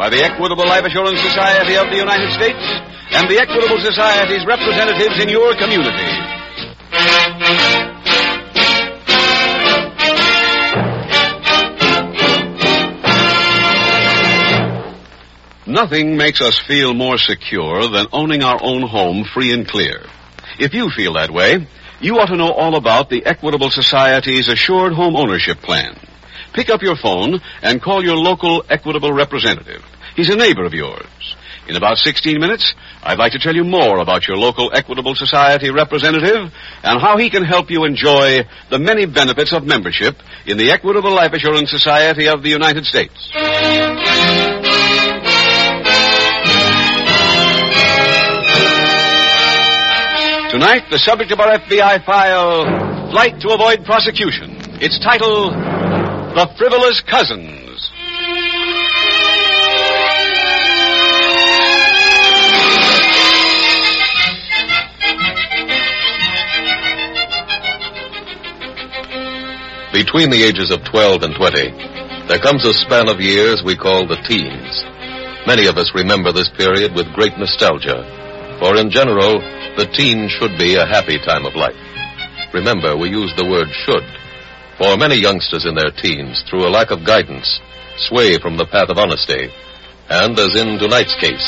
by the Equitable Life Assurance Society of the United States and the Equitable Society's representatives in your community. Nothing makes us feel more secure than owning our own home free and clear. If you feel that way, you ought to know all about the Equitable Society's Assured Home Ownership Plan. Pick up your phone and call your local Equitable representative. He's a neighbor of yours. In about 16 minutes, I'd like to tell you more about your local Equitable Society representative and how he can help you enjoy the many benefits of membership in the Equitable Life Assurance Society of the United States. Tonight, the subject of our FBI file, Flight to Avoid Prosecution. Its title, The Frivolous Cousins. Between the ages of 12 and 20, there comes a span of years we call the teens. Many of us remember this period with great nostalgia, for in general, the teen should be a happy time of life. Remember, we use the word should, for many youngsters in their teens, through a lack of guidance, sway from the path of honesty. And as in tonight's case,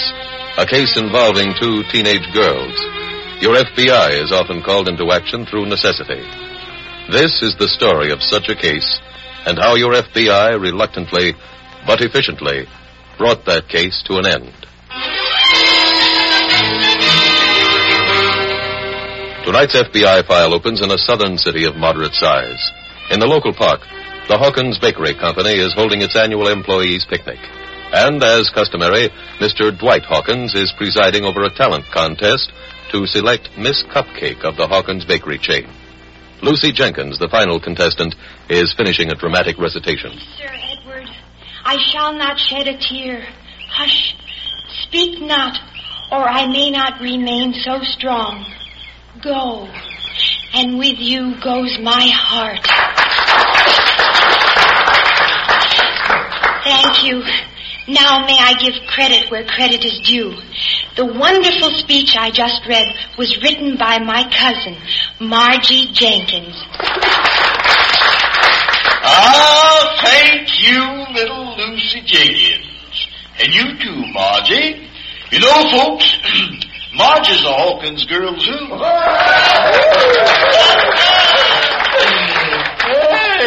a case involving two teenage girls, your FBI is often called into action through necessity. This is the story of such a case and how your FBI reluctantly but efficiently brought that case to an end. Tonight's FBI file opens in a southern city of moderate size. In the local park, the Hawkins Bakery Company is holding its annual employees' picnic. And as customary, Mr. Dwight Hawkins is presiding over a talent contest to select Miss Cupcake of the Hawkins Bakery chain. Lucy Jenkins, the final contestant, is finishing a dramatic recitation. Sir Edward, I shall not shed a tear. Hush, speak not, or I may not remain so strong. Go, and with you goes my heart. Thank you. Now may I give credit where credit is due. The wonderful speech I just read was written by my cousin, Margie Jenkins. Ah, thank you, little Lucy Jenkins. And you too, Margie. You know, folks, Margie's a Hawkins girl, too.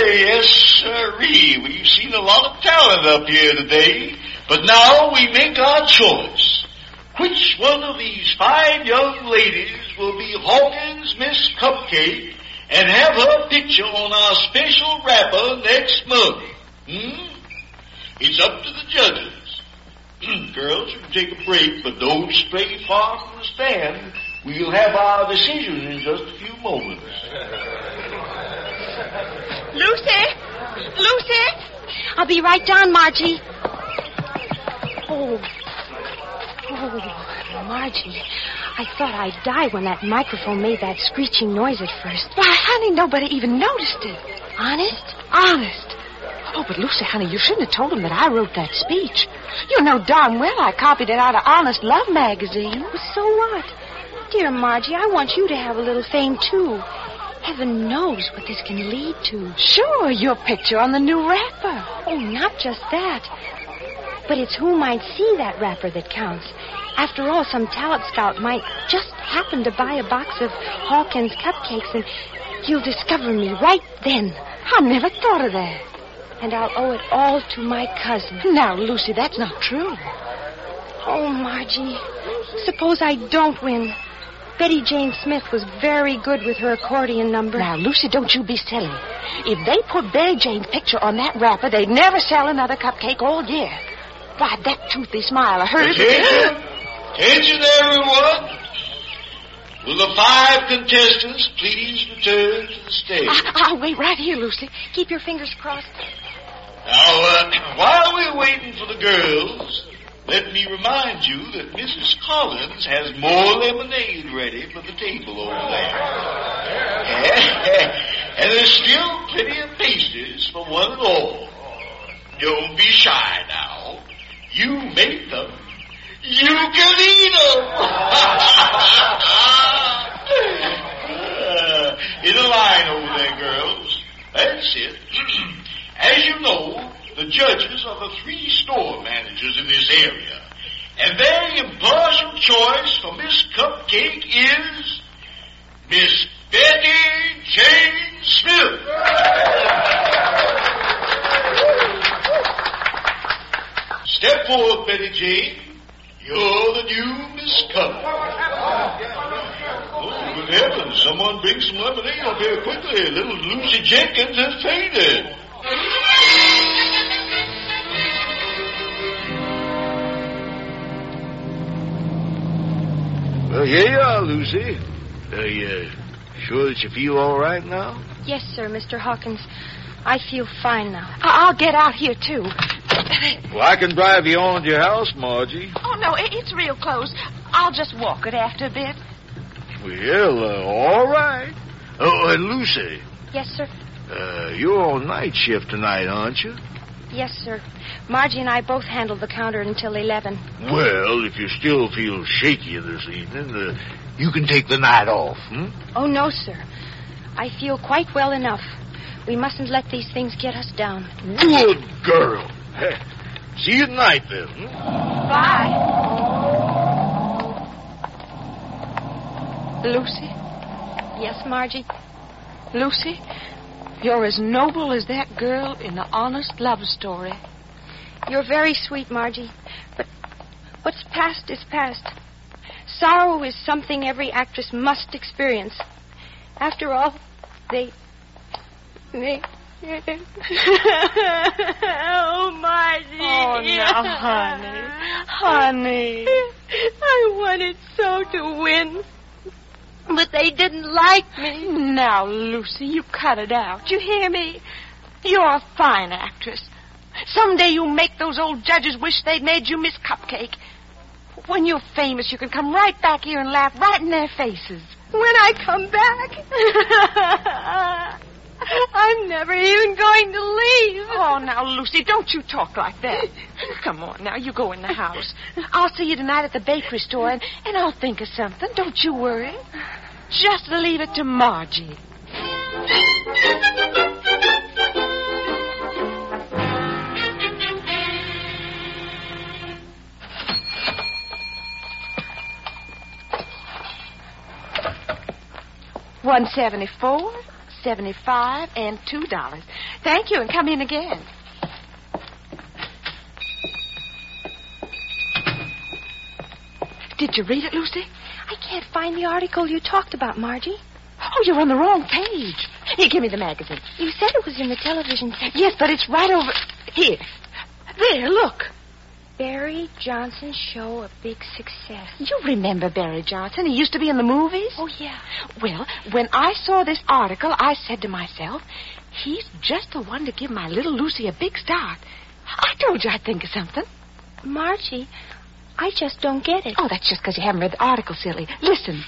yes, sirree. We've seen a lot of talent up here today. But now we make our choice. Which one of these five young ladies will be Hawkins Miss Cupcake and have her picture on our special wrapper next month? Hmm? It's up to the judges. Girls, you can take a break, but don't stray far from the stand. We'll have our decision in just a few moments. Lucy! Lucy! I'll be right down, Margie. Oh. Oh, Margie. I thought I'd die when that microphone made that screeching noise at first. Why, honey, nobody even noticed it. Honest? Honest. Oh, but Lucy, honey, you shouldn't have told him that I wrote that speech. You know darn well I copied it out of Honest Love magazine. So what? Dear Margie, I want you to have a little fame, too. Heaven knows what this can lead to. Sure, your picture on the new wrapper. Oh, not just that. But it's who might see that wrapper that counts. After all, some talent scout might just happen to buy a box of Hawkins cupcakes and he'll discover me right then. I never thought of that. And I'll owe it all to my cousin. Now, Lucy, that's not true. Oh, Margie, suppose I don't win. Betty Jane Smith was very good with her accordion number. Now, Lucy, don't you be silly. If they put Betty Jane's picture on that wrapper, they'd never sell another cupcake all year. Why, that toothy smile of hers. Attention! Attention, everyone! Will the five contestants please return to the stage? I, I'll wait right here, Lucy. Keep your fingers crossed. Now, uh, while we're waiting for the girls, let me remind you that Mrs. Collins has more lemonade ready for the table over there. and there's still plenty of pastries for one and all. Don't be shy now. You make them. You can eat them. In a line over there, girls. That's it. As you know, the judges are the three store managers in this area. And their impartial choice for Miss Cupcake is Miss Betty Jane Smith. Step forward, Betty Jane. You're the new Miss Cupcake. Oh, good heavens, someone bring some lemonade up here quickly. Little Lucy Jenkins has fainted. Well, here you are, Lucy. Are you sure that you feel all right now? Yes, sir, Mr. Hawkins. I feel fine now. I- I'll get out here, too. Well, I can drive you on to your house, Margie. Oh, no, it- it's real close. I'll just walk it after a bit. Well, uh, all right. Oh, and Lucy, Yes, sir. uh, you're on night shift tonight, aren't you? Yes, sir. Margie and I both handled the counter until 11. Well, if you still feel shaky this evening, uh, you can take the night off. Hmm? Oh, no, sir. I feel quite well enough. We mustn't let these things get us down. Good girl. See you tonight, then. hmm? Bye. Lucy? Yes, Margie? Lucy? You're as noble as that girl in the honest love story. You're very sweet, Margie. But what's past is past. Sorrow is something every actress must experience. After all, they. They. oh, Margie. Oh, now, honey. Honey. I wanted so to win. But they didn't like me. Now, Lucy, you cut it out. You hear me? You're a fine actress. Someday you'll make those old judges wish they'd made you Miss Cupcake. When you're famous, you can come right back here and laugh right in their faces. When I come back. I'm never even going to leave. Oh, now, Lucy, don't you talk like that. Come on, now, you go in the house. I'll see you tonight at the bakery store, and, and I'll think of something. Don't you worry. Just leave it to Margie. One seventy-four, seventy-five, and two dollars. Thank you, and come in again. Did you read it, Lucy? I can't find the article you talked about, Margie. Oh, you're on the wrong page. Here, give me the magazine. You said it was in the television section. Yes, but it's right over here. There, look. Barry Johnson's show a big success. You remember Barry Johnson? He used to be in the movies. Oh, yeah. Well, when I saw this article, I said to myself, he's just the one to give my little Lucy a big start. I told you I'd think of something. Margie, I just don't get it. Oh, that's just because you haven't read the article, silly. Listen.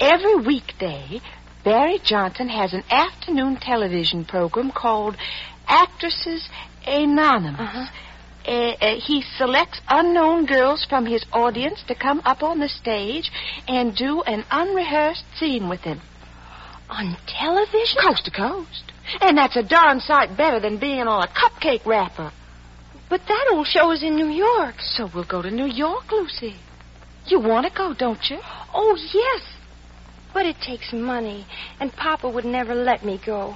Every weekday, Barry Johnson has an afternoon television program called Actresses Anonymous. Uh-huh. Uh, uh, he selects unknown girls from his audience to come up on the stage and do an unrehearsed scene with him. On television? Coast to coast. And that's a darn sight better than being on a cupcake wrapper. But that old show is in New York. So we'll go to New York, Lucy. You want to go, don't you? Oh, yes. But it takes money, and Papa would never let me go.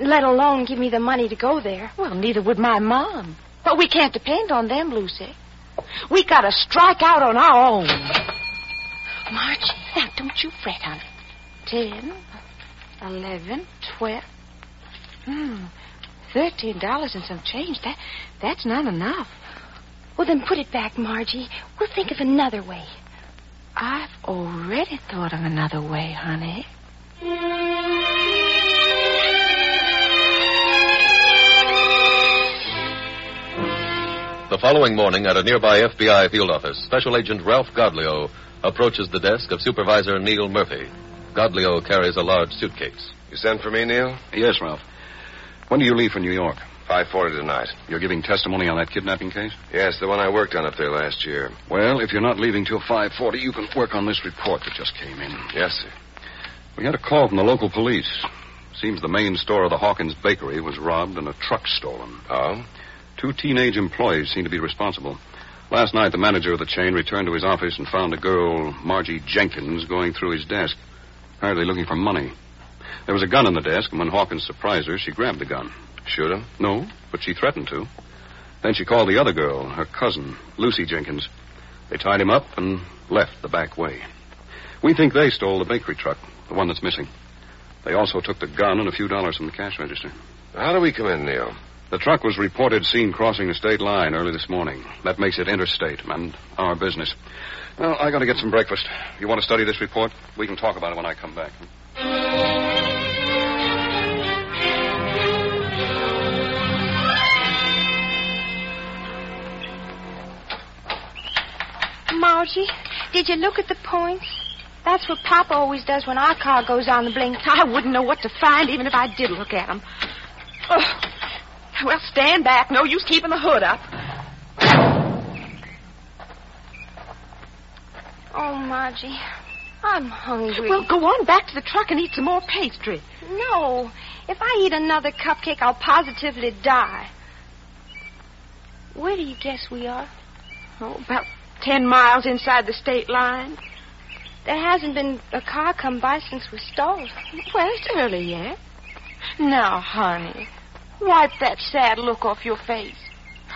Let alone give me the money to go there. Well, neither would my mom. But we can't depend on them, Lucy. We gotta strike out on our own. Margie, now don't you fret, honey. Ten, eleven, twelve. Hmm. Thirteen dollars and some change. That that's not enough. Well, then put it back, Margie. We'll think of another way. I've already thought of another way, honey. The following morning, at a nearby FBI field office, Special Agent Ralph Godleo approaches the desk of Supervisor Neil Murphy. Godleo carries a large suitcase. You sent for me, Neil? Yes, Ralph. When do you leave for New York? 540 tonight. You're giving testimony on that kidnapping case? Yes, the one I worked on up there last year. Well, if you're not leaving till 540, you can work on this report that just came in. Yes, sir. We had a call from the local police. Seems the main store of the Hawkins Bakery was robbed and a truck stolen. Oh? Two teenage employees seem to be responsible. Last night, the manager of the chain returned to his office and found a girl, Margie Jenkins, going through his desk, apparently looking for money. There was a gun in the desk, and when Hawkins surprised her, she grabbed the gun. Shoot him? No, but she threatened to. Then she called the other girl, her cousin, Lucy Jenkins. They tied him up and left the back way. We think they stole the bakery truck, the one that's missing. They also took the gun and a few dollars from the cash register. How do we come in, Neil? The truck was reported seen crossing the state line early this morning. That makes it interstate and our business. Well, I gotta get some breakfast. You want to study this report? We can talk about it when I come back. Margie, did you look at the points? That's what Papa always does when our car goes on the blink. I wouldn't know what to find even if I did look at them. Oh. Well, stand back. No use keeping the hood up. Oh, Margie, I'm hungry. Well, go on back to the truck and eat some more pastry. no. If I eat another cupcake, I'll positively die. Where do you guess we are? Oh, about ten miles inside the state line. There hasn't been a car come by since we stalled. Well, it's early yet. Now, honey, wipe that sad look off your face.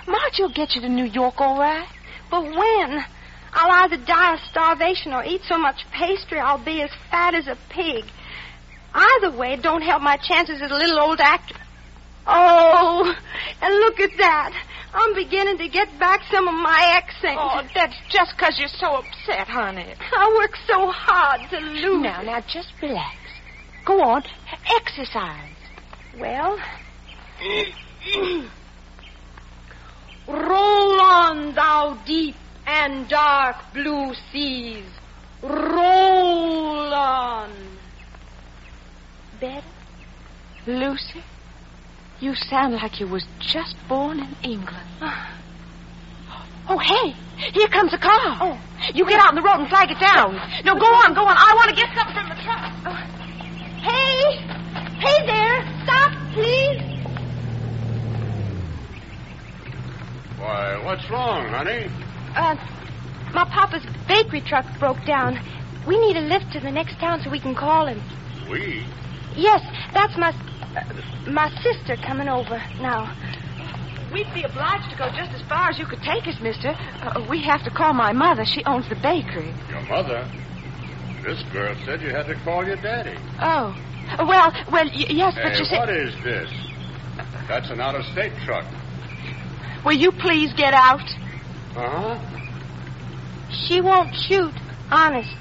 Marge will get you to New York all right. But when? I'll either die of starvation or eat so much pastry I'll be as fat as a pig. Either way, it don't help my chances as a little old actor. Oh, and look at that. I'm beginning to get back some of my accent. Oh, that's just 'cause you're so upset, honey. I work so hard to lose. Now, now, just relax. Go on. Exercise. Well, roll on, thou deep and dark blue seas. Roll on. Better? Lucy, you sound like you was just born in England. Ah. Oh, hey, here comes a car. Oh. You get out on the road and flag it down. No, go on, go on. I want to get something from the truck. Hey! Hey there! Stop, please! Why, what's wrong, honey? Uh, my papa's bakery truck broke down. We need a lift to the next town so we can call him. We? Yes, that's my uh, my sister coming over now. We'd be obliged to go just as far as you could take us, mister. Uh, we have to call my mother. She owns the bakery. Your mother? This girl said you had to call your daddy. Oh. Well, well, y- yes, but Hey, you see... what is this? That's an out-of-state truck. Will you please get out? Uh-huh. She won't shoot, honest.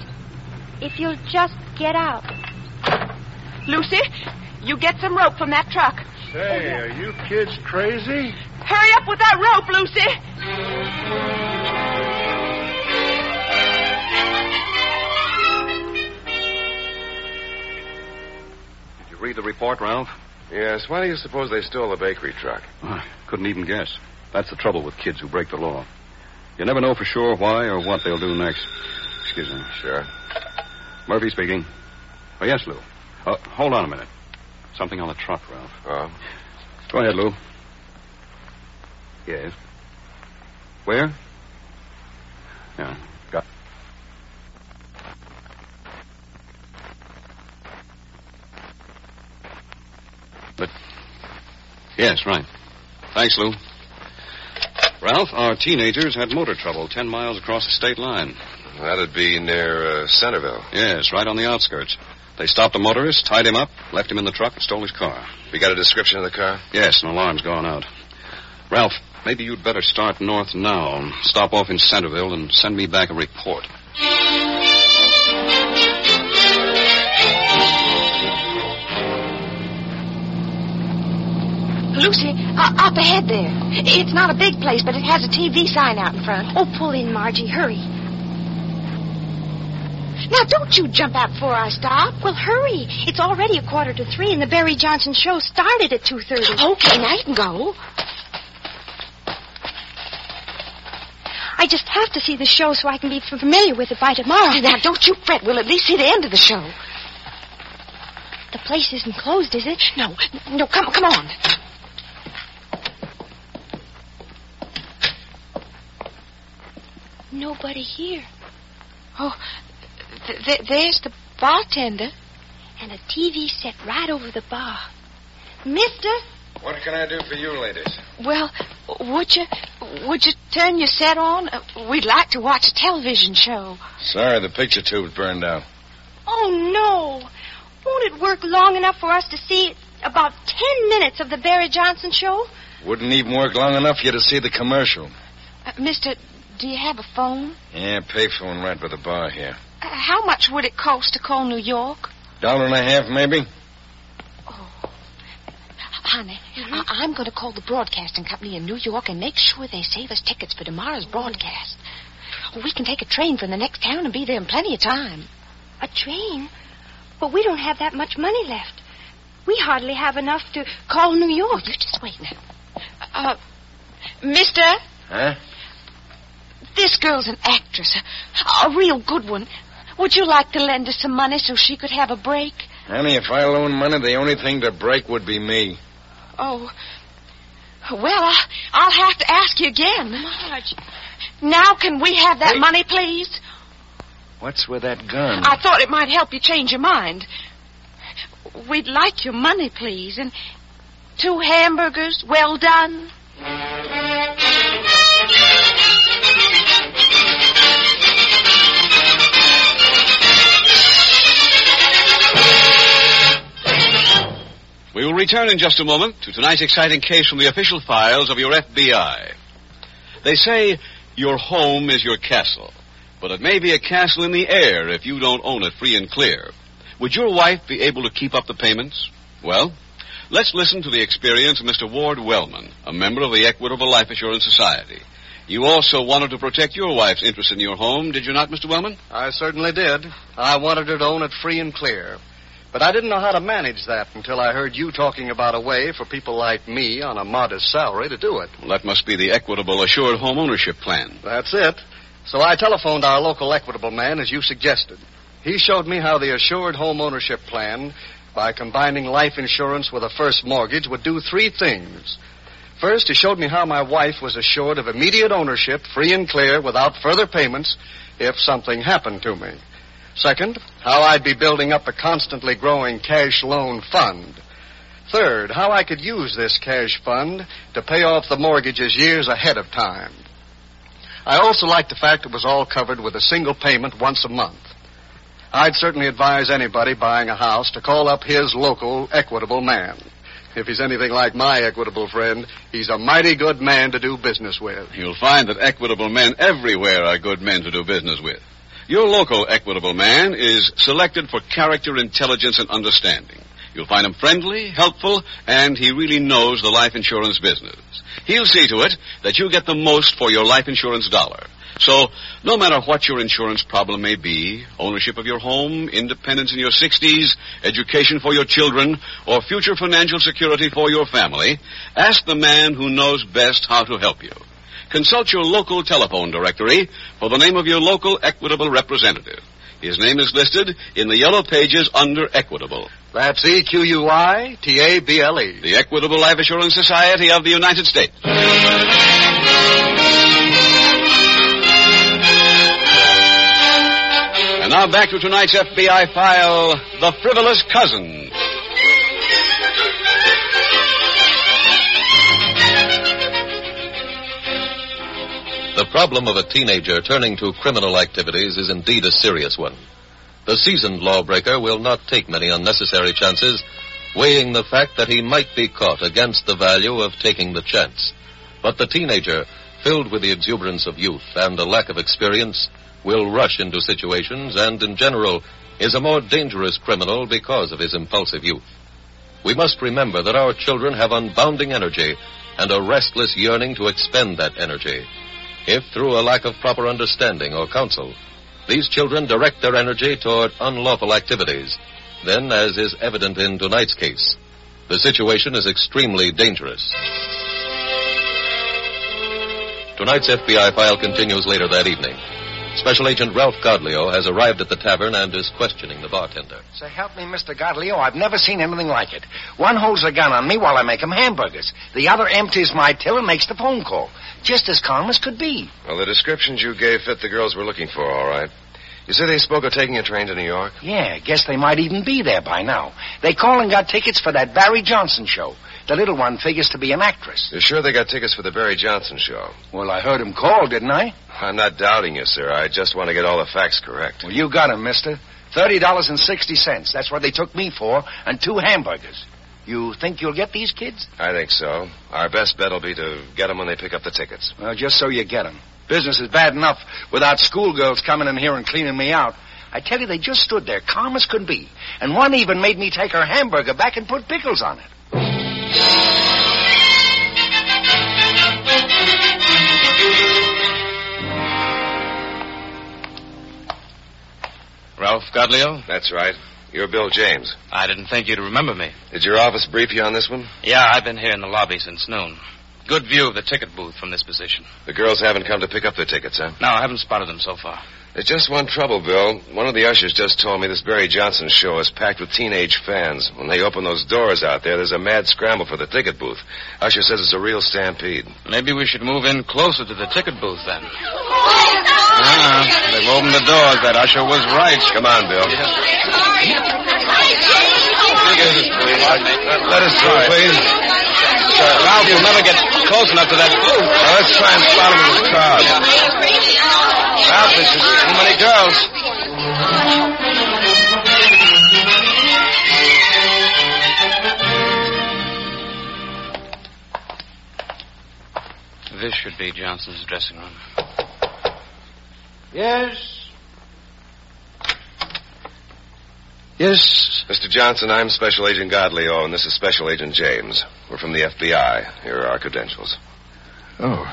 If you'll just get out. Lucy, you get some rope from that truck. Say, are you kids crazy? Hurry up with that rope, Lucy. Did you read the report, Ralph? Yes, why do you suppose they stole the bakery truck? I couldn't even guess. That's the trouble with kids who break the law. You never know for sure why or what they'll do next. Excuse me. Sure. Murphy speaking. Oh, yes, Lou. Uh, hold on a minute. Something on the truck, Ralph. Oh. Go ahead, Lou. Yes. Where? Yeah, got. But. Yes, right. Thanks, Lou. Ralph, our teenagers had motor trouble ten miles across the state line. That'd be near uh, Centerville. Yes, right on the outskirts. They stopped the motorist, tied him up, left him in the truck, and stole his car. We got a description of the car? Yes, an alarm's gone out. Ralph, Maybe you'd better start north now. Stop off in Centerville and send me back a report. Lucy, uh, up ahead there. It's not a big place, but it has a TV sign out in front. Oh, pull in, Margie. Hurry. Now, don't you jump out before I stop. Well, hurry. It's already a quarter to three, and the Barry Johnson show started at 2.30. Okay, now you can go. I just have to see the show so I can be familiar with it by tomorrow. Now, don't you fret. We'll at least see the end of the show. The place isn't closed, is it? No, no, come, come on. Nobody here. Oh, th- th- there's the bartender. And a TV set right over the bar. Mister? What can I do for you, ladies? Well, would you would you turn your set on? Uh, we'd like to watch a television show. Sorry, the picture tube's burned out. Oh, no. Won't it work long enough for us to see about ten minutes of the Barry Johnson show? Wouldn't even work long enough for you to see the commercial. Uh, Mister, do you have a phone? Yeah, pay payphone right by the bar here. Uh, how much would it cost to call New York? Dollar and a half, maybe? Oh, honey, I- I'm going to call the broadcasting company in New York and make sure they save us tickets for tomorrow's broadcast. We can take a train from the next town and be there in plenty of time. A train? But we don't have that much money left. We hardly have enough to call New York. Oh, you just wait now. Uh, mister, Huh? This girl's an actress, a, a real good one. Would you like to lend us some money so she could have a break? Honey, if I loan money, the only thing to break would be me. Oh. Well, I, I'll have to ask you again. Marge. Now, can we have that Hey. money, please? What's with that gun? I thought it might help you change your mind. We'd like your money, please, and two hamburgers, well done. Return in just a moment to tonight's exciting case from the official files of your FBI. They say your home is your castle, but it may be a castle in the air if you don't own it free and clear. Would your wife be able to keep up the payments? Well, let's listen to the experience of Mr. Ward Wellman, a member of the Equitable Life Assurance Society. You also wanted to protect your wife's interest in your home, did you not, Mr. Wellman? I certainly did. I wanted her to own it free and clear. But I didn't know how to manage that until I heard you talking about a way for people like me on a modest salary to do it. Well, that must be the Equitable Assured Home Ownership Plan. That's it. So I telephoned our local equitable man as you suggested. He showed me how the assured home ownership plan, by combining life insurance with a first mortgage, would do three things. First, he showed me how my wife was assured of immediate ownership, free and clear, without further payments, if something happened to me. Second, how I'd be building up a constantly growing cash loan fund. Third, how I could use this cash fund to pay off the mortgages years ahead of time. I also liked the fact it was all covered with a single payment once a month. I'd certainly advise anybody buying a house to call up his local equitable man. If he's anything like my equitable friend, he's a mighty good man to do business with. You'll find that equitable men everywhere are good men to do business with. Your local equitable man is selected for character, intelligence, and understanding. You'll find him friendly, helpful, and he really knows the life insurance business. He'll see to it that you get the most for your life insurance dollar. So, no matter what your insurance problem may be, ownership of your home, independence in your 60s, education for your children, or future financial security for your family, ask the man who knows best how to help you. Consult your local telephone directory for the name of your local Equitable representative. His name is listed in the yellow pages under Equitable. That's E Q U I T A B L E. The Equitable Life Assurance Society of the United States. And now back to tonight's FBI file The Frivolous Cousin. Problem of a teenager turning to criminal activities is indeed a serious one. The seasoned lawbreaker will not take many unnecessary chances, weighing the fact that he might be caught against the value of taking the chance. But the teenager, filled with the exuberance of youth and a lack of experience, will rush into situations and, in general, is a more dangerous criminal because of his impulsive youth. We must remember that our children have unbounding energy and a restless yearning to expend that energy. If, through a lack of proper understanding or counsel, these children direct their energy toward unlawful activities, then, as is evident in tonight's case, the situation is extremely dangerous. Tonight's FBI file continues later that evening. Special Agent Ralph Godleo has arrived at the tavern and is questioning the bartender. So help me, Mr. Godleo, I've never seen anything like it. One holds a gun on me while I make 'em hamburgers. The other empties my till and makes the phone call. Just as calm as could be. Well, the descriptions you gave fit the girls we're looking for, all right. You say they spoke of taking a train to New York? Yeah, guess they might even be there by now. They called and got tickets for that Barry Johnson show. The little one figures to be an actress. You're sure they got tickets for the Barry Johnson show? Well, I heard him call, didn't I? I'm not doubting you, sir. I just want to get all the facts correct. Well, you got him, mister. Thirty dollars and sixty cents. That's what they took me for, and two hamburgers. You think you'll get these kids? I think so. Our best bet will be to get them when they pick up the tickets. Well, just so you get 'em. Business is bad enough without schoolgirls coming in here and cleaning me out. I tell you, they just stood there, calm as could be. And one even made me take her hamburger back and put pickles on it. Ralph Godleo? That's right. You're Bill James. I didn't think you'd remember me. Did your office brief you on this one? Yeah, I've been here in the lobby since noon. Good view of the ticket booth from this position. The girls haven't come to pick up their tickets, huh? No, I haven't spotted them so far. There's just one trouble, Bill. One of the ushers just told me this Barry Johnson show is packed with teenage fans. When they open those doors out there, there's a mad scramble for the ticket booth. Usher says it's a real stampede. Maybe we should move in closer to the ticket booth then. Ah, they've opened the doors. That usher was right. Come on, Bill. Let, let us through, please. Uh, Ralph will never get close enough to that booth. Now, let's try and spot him in this crowd. Ralph, there's just too many girls. This should be Johnson's dressing room. Yes? Yes? Mr. Johnson, I'm Special Agent Godleo, oh, and this is Special Agent James. We're from the FBI. Here are our credentials. Oh,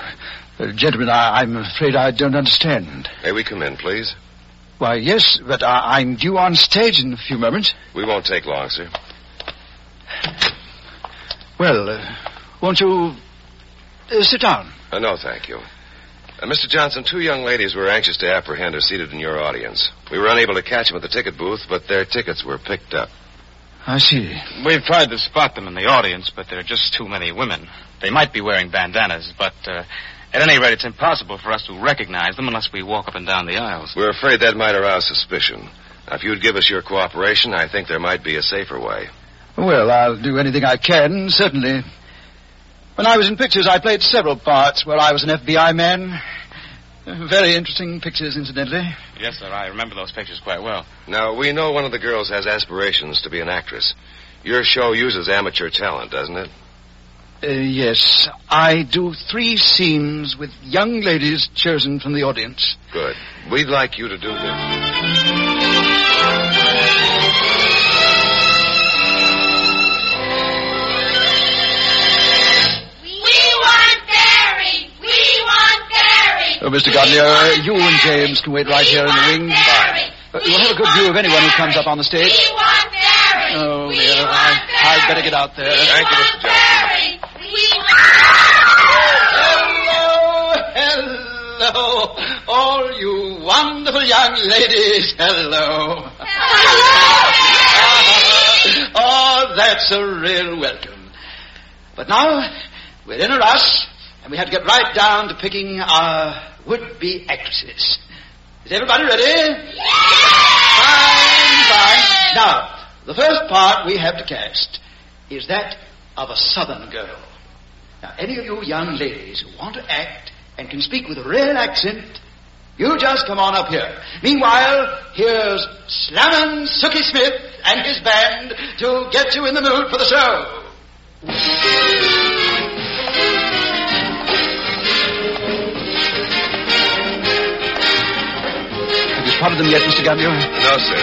uh, gentlemen, I, I'm afraid I don't understand. May we come in, please? Why, yes, but I, I'm due on stage in a few moments. We won't take long, sir. Well, uh, won't you uh, sit down? Uh, no, thank you. Uh, Mr. Johnson, two young ladies we're anxious to apprehend are seated in your audience. We were unable to catch them at the ticket booth, but their tickets were picked up. I see. We've tried to spot them in the audience, but there are just too many women. They might be wearing bandanas, but uh, at any rate, it's impossible for us to recognize them unless we walk up and down the aisles. We're afraid that might arouse suspicion. Now, if you'd give us your cooperation, I think there might be a safer way. Well, I'll do anything I can, certainly. When I was in pictures, I played several parts where I was an FBI man. Very interesting pictures, incidentally. Yes, sir. I remember those pictures quite well. Now, we know one of the girls has aspirations to be an actress. Your show uses amateur talent, doesn't it? Uh, yes, I do three scenes with young ladies chosen from the audience. Good. We'd like you to do this. Oh, Mr. Godley, uh, you and James can wait right here in the wing. Fine. Uh, you'll have a good view of anyone who comes up on the stage. Oh, dear. I, I'd better get out there. Thank you, Mr. Johnson. Hello, hello, all you wonderful young ladies. Hello. oh, that's a real welcome. But now we're in a rush, and we have to get right down to picking our would-be actresses. Is everybody ready? Fine, fine. Now, the first part we have to cast is that of a southern girl. Now, any of you young ladies who want to act and can speak with a real accent, you just come on up here. Meanwhile, here's Slammin' Sookie Smith and his band to get you in the mood for the show. Covered them yet, Mr. Gambier? No, sir.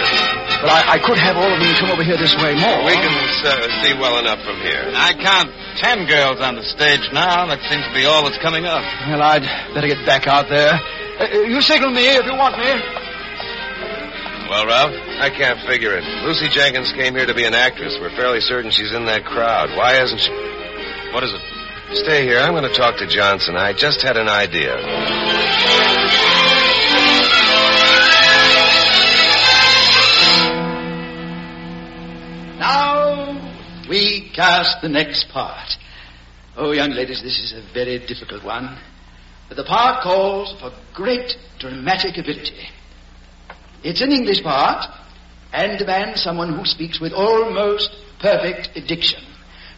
But I, I could have all of them come over here this way more. We can uh, see well enough from here. I count ten girls on the stage now. That seems to be all that's coming up. Well, I'd better get back out there. Uh, you signal me if you want me. Well, Ralph? I can't figure it. Lucy Jenkins came here to be an actress. We're fairly certain she's in that crowd. Why isn't she? What is it? Stay here. I'm going to talk to Johnson. I just had an idea. We cast the next part. Oh, young ladies, this is a very difficult one. But the part calls for great dramatic ability. It's an English part and demands someone who speaks with almost perfect diction.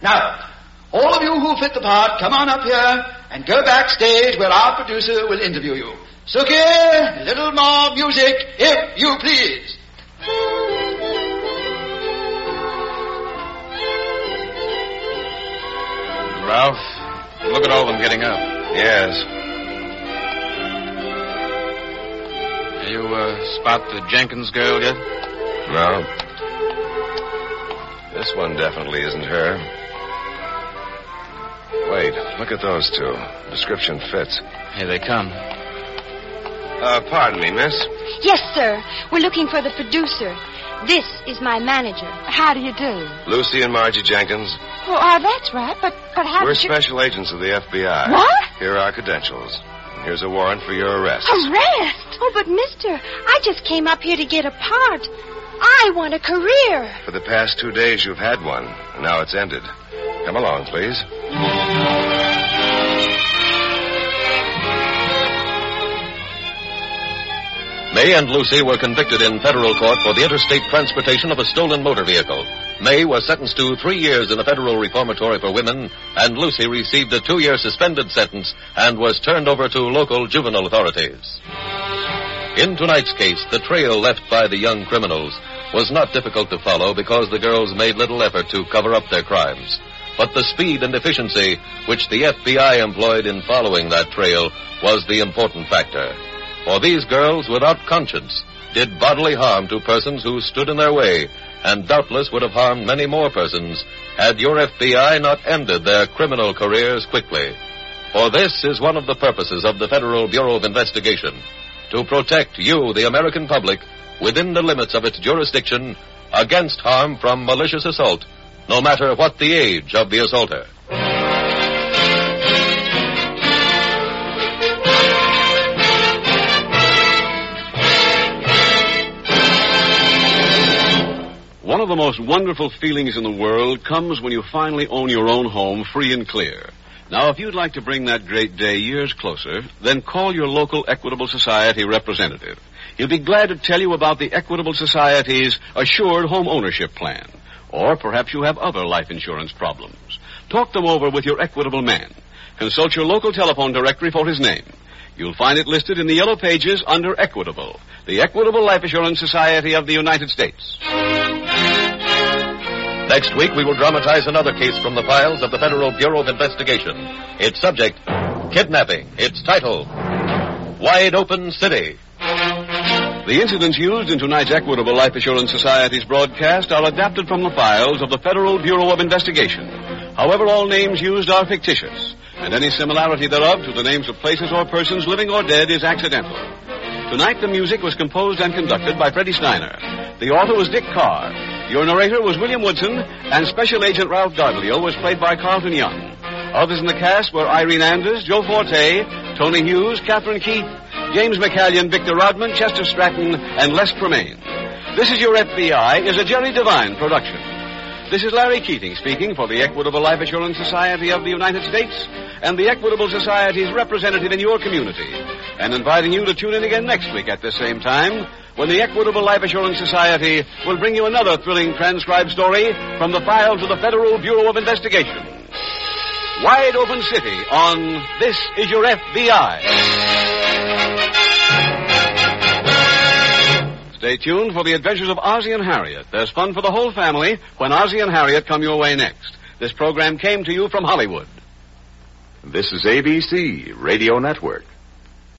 Now, all of you who fit the part, come on up here and go backstage where our producer will interview you. Suki, a little more music, if you please. Ralph, look at all of them getting up. Yes. You uh, spot the Jenkins girl yet? No. This one definitely isn't her. Wait, look at those two. Description fits. Here they come. Uh, pardon me, miss. Yes, sir. We're looking for the producer. This is my manager. How do you do? Lucy and Margie Jenkins. Oh, uh, that's right, but, but how We're did you... special agents of the FBI. What? Here are our credentials. Here's a warrant for your arrest. Arrest? Oh, but mister, I just came up here to get a part. I want a career. For the past two days, you've had one, and now it's ended. Come along, please. May and Lucy were convicted in federal court for the interstate transportation of a stolen motor vehicle. May was sentenced to three years in a federal reformatory for women, and Lucy received a two year suspended sentence and was turned over to local juvenile authorities. In tonight's case, the trail left by the young criminals was not difficult to follow because the girls made little effort to cover up their crimes. But the speed and efficiency which the FBI employed in following that trail was the important factor. For these girls, without conscience, did bodily harm to persons who stood in their way, and doubtless would have harmed many more persons had your FBI not ended their criminal careers quickly. For this is one of the purposes of the Federal Bureau of Investigation to protect you, the American public, within the limits of its jurisdiction against harm from malicious assault, no matter what the age of the assaulter. Of the most wonderful feelings in the world comes when you finally own your own home free and clear. Now, if you'd like to bring that great day years closer, then call your local Equitable Society representative. He'll be glad to tell you about the Equitable Society's Assured Home Ownership Plan. Or perhaps you have other life insurance problems. Talk them over with your Equitable man. Consult your local telephone directory for his name. You'll find it listed in the yellow pages under Equitable, the Equitable Life Assurance Society of the United States. Next week, we will dramatize another case from the files of the Federal Bureau of Investigation. Its subject, kidnapping. Its title, Wide Open City. The incidents used in tonight's Equitable Life Assurance Society's broadcast are adapted from the files of the Federal Bureau of Investigation. However, all names used are fictitious, and any similarity thereof to the names of places or persons living or dead is accidental. Tonight, the music was composed and conducted by Freddie Steiner. The author was Dick Carr. Your narrator was William Woodson, and Special Agent Ralph Gardelio was played by Carlton Young. Others in the cast were Irene Anders, Joe Forte, Tony Hughes, Catherine Keith, James McCallion, Victor Rodman, Chester Stratton, and Les Tremayne. This is Your FBI is a Jerry Devine production. This is Larry Keating speaking for the Equitable Life Assurance Society of the United States and the Equitable Society's representative in your community, and inviting you to tune in again next week at the same time when the Equitable Life Assurance Society will bring you another thrilling transcribed story from the files of the Federal Bureau of Investigation. Wide Open City on This Is Your FBI. Stay tuned for the adventures of Ozzie and Harriet. There's fun for the whole family when Ozzie and Harriet come your way next. This program came to you from Hollywood. This is ABC Radio Network.